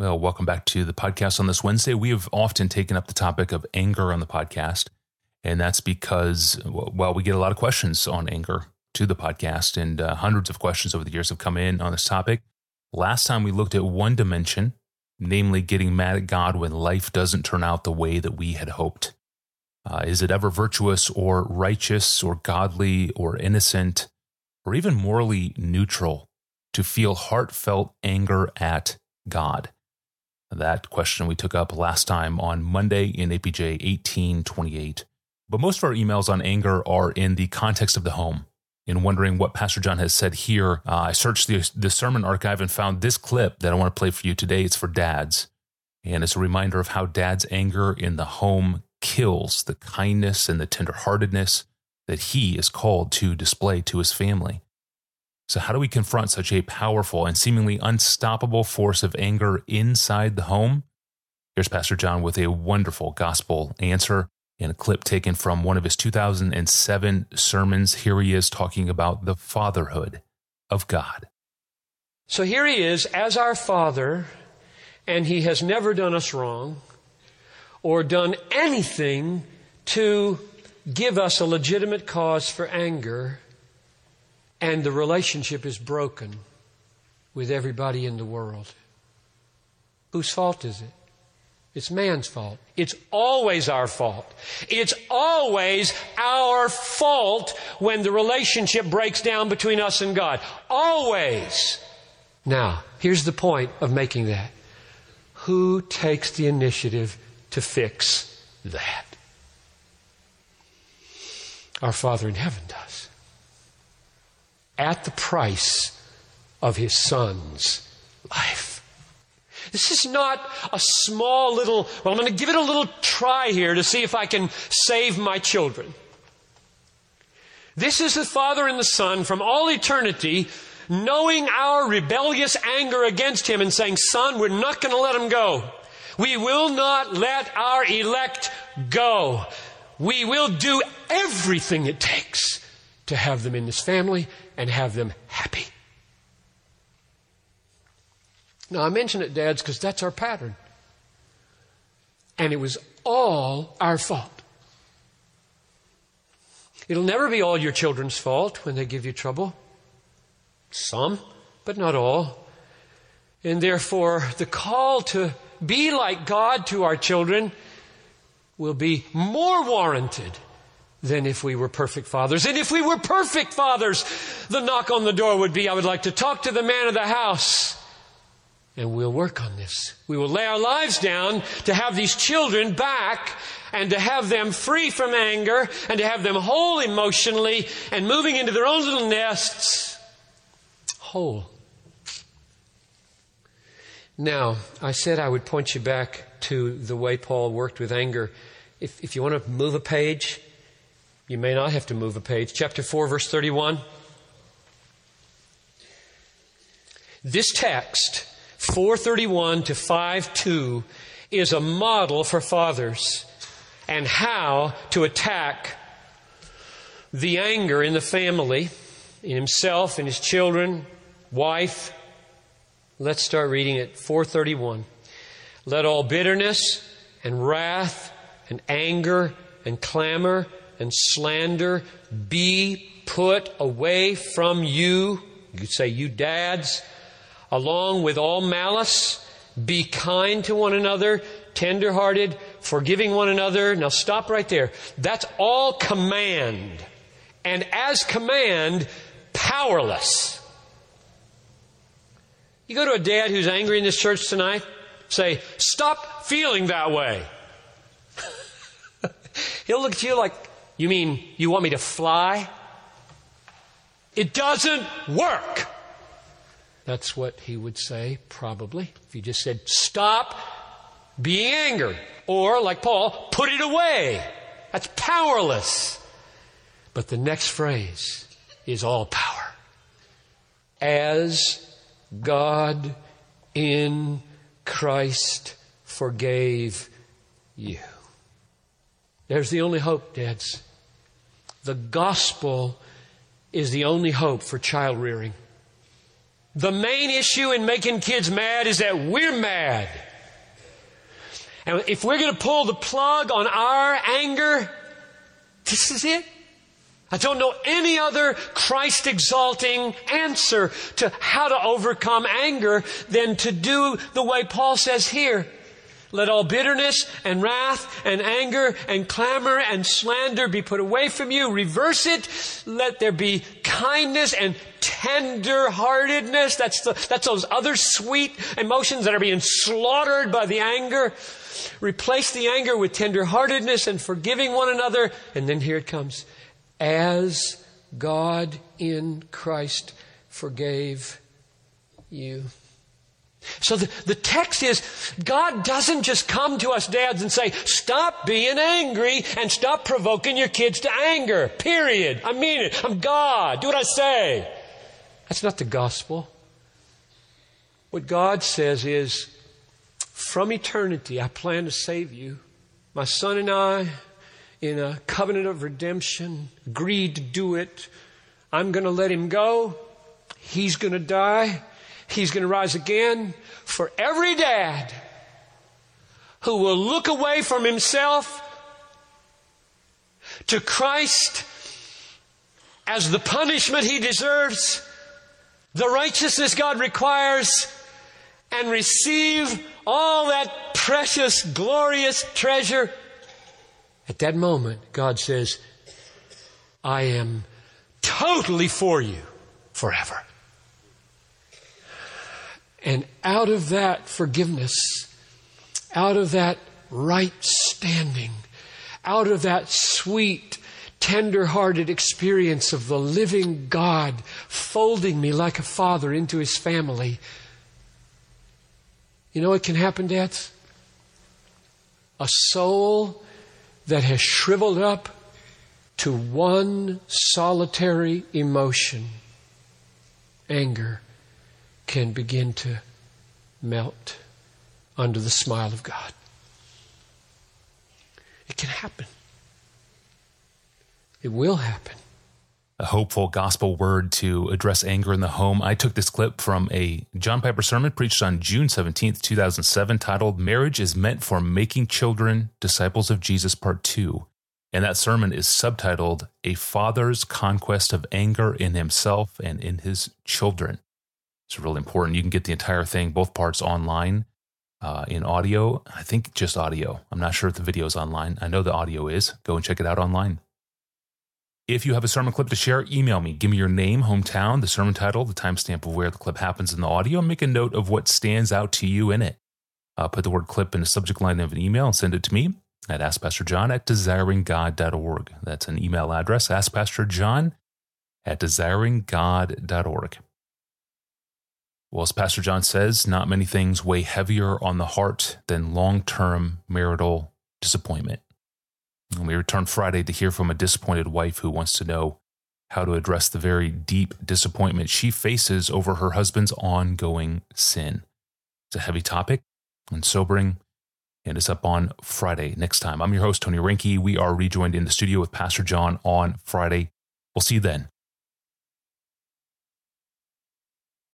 Well, welcome back to the podcast on this Wednesday. We have often taken up the topic of anger on the podcast, and that's because, well, we get a lot of questions on anger to the podcast, and uh, hundreds of questions over the years have come in on this topic. Last time we looked at one dimension, namely getting mad at God when life doesn't turn out the way that we had hoped. Uh, is it ever virtuous or righteous or godly or innocent or even morally neutral to feel heartfelt anger at God? That question we took up last time on Monday in APJ 1828. But most of our emails on anger are in the context of the home. In wondering what Pastor John has said here, uh, I searched the, the sermon archive and found this clip that I want to play for you today. It's for dads. And it's a reminder of how dad's anger in the home kills the kindness and the tenderheartedness that he is called to display to his family. So, how do we confront such a powerful and seemingly unstoppable force of anger inside the home? Here's Pastor John with a wonderful gospel answer in a clip taken from one of his 2007 sermons. Here he is talking about the fatherhood of God. So here he is as our father, and he has never done us wrong or done anything to give us a legitimate cause for anger and the relationship is broken with everybody in the world. Whose fault is it? It's man's fault. It's always our fault. It's always our fault when the relationship breaks down between us and God. Always. Now, here's the point of making that. Who takes the initiative to fix that? Our Father in heaven does at the price of his son's life. This is not a small little, well, I'm going to give it a little try here to see if I can save my children. This is the Father and the Son from all eternity knowing our rebellious anger against Him and saying, Son, we're not going to let Him go. We will not let our elect go. We will do everything it takes to have them in this family and have them happy. Now, I mention it, dads, because that's our pattern. And it was all our fault. It'll never be all your children's fault when they give you trouble. Some, but not all. And therefore, the call to be like God to our children will be more warranted than if we were perfect fathers. And if we were perfect fathers, the knock on the door would be, I would like to talk to the man of the house. And we'll work on this. We will lay our lives down to have these children back and to have them free from anger and to have them whole emotionally and moving into their own little nests whole. Now, I said I would point you back to the way Paul worked with anger. If, if you want to move a page, you may not have to move a page. Chapter 4, verse 31. This text, 431 to 52, is a model for fathers and how to attack the anger in the family, in himself, in his children, wife. Let's start reading it. 431. Let all bitterness and wrath and anger and clamor and slander be put away from you. You could say, you dads, along with all malice. Be kind to one another, tenderhearted, forgiving one another. Now stop right there. That's all command. And as command, powerless. You go to a dad who's angry in this church tonight, say, stop feeling that way. He'll look at you like, you mean you want me to fly? It doesn't work. That's what he would say, probably, if you just said, stop being angry. Or, like Paul, put it away. That's powerless. But the next phrase is all power. As God in Christ forgave you. There's the only hope, dads. The gospel is the only hope for child rearing. The main issue in making kids mad is that we're mad. And if we're going to pull the plug on our anger, this is it. I don't know any other Christ exalting answer to how to overcome anger than to do the way Paul says here. Let all bitterness and wrath and anger and clamor and slander be put away from you. Reverse it. Let there be kindness and tender heartedness. That's the, that's those other sweet emotions that are being slaughtered by the anger. Replace the anger with tender heartedness and forgiving one another. And then here it comes. As God in Christ forgave you. So the, the text is God doesn't just come to us dads and say, stop being angry and stop provoking your kids to anger. Period. I mean it. I'm God. Do what I say. That's not the gospel. What God says is, from eternity, I plan to save you. My son and I, in a covenant of redemption, agreed to do it. I'm going to let him go. He's going to die. He's going to rise again for every dad who will look away from himself to Christ as the punishment he deserves, the righteousness God requires, and receive all that precious, glorious treasure. At that moment, God says, I am totally for you forever. And out of that forgiveness, out of that right standing, out of that sweet, tender-hearted experience of the living God folding me like a father into his family, you know what can happen, dads? A soul that has shriveled up to one solitary emotion, anger, can begin to melt under the smile of God. It can happen. It will happen. A hopeful gospel word to address anger in the home. I took this clip from a John Piper sermon preached on June 17th, 2007, titled Marriage is Meant for Making Children Disciples of Jesus, Part 2. And that sermon is subtitled A Father's Conquest of Anger in Himself and in His Children. It's really important. You can get the entire thing, both parts online uh, in audio. I think just audio. I'm not sure if the video is online. I know the audio is. Go and check it out online. If you have a sermon clip to share, email me. Give me your name, hometown, the sermon title, the timestamp of where the clip happens in the audio, and make a note of what stands out to you in it. Uh, put the word clip in the subject line of an email and send it to me at AskPastorJohn at desiringgod.org. That's an email address, AskPastorJohn at desiringgod.org. Well, as Pastor John says, not many things weigh heavier on the heart than long term marital disappointment. And we return Friday to hear from a disappointed wife who wants to know how to address the very deep disappointment she faces over her husband's ongoing sin. It's a heavy topic and sobering, and it's up on Friday next time. I'm your host, Tony Reinke. We are rejoined in the studio with Pastor John on Friday. We'll see you then.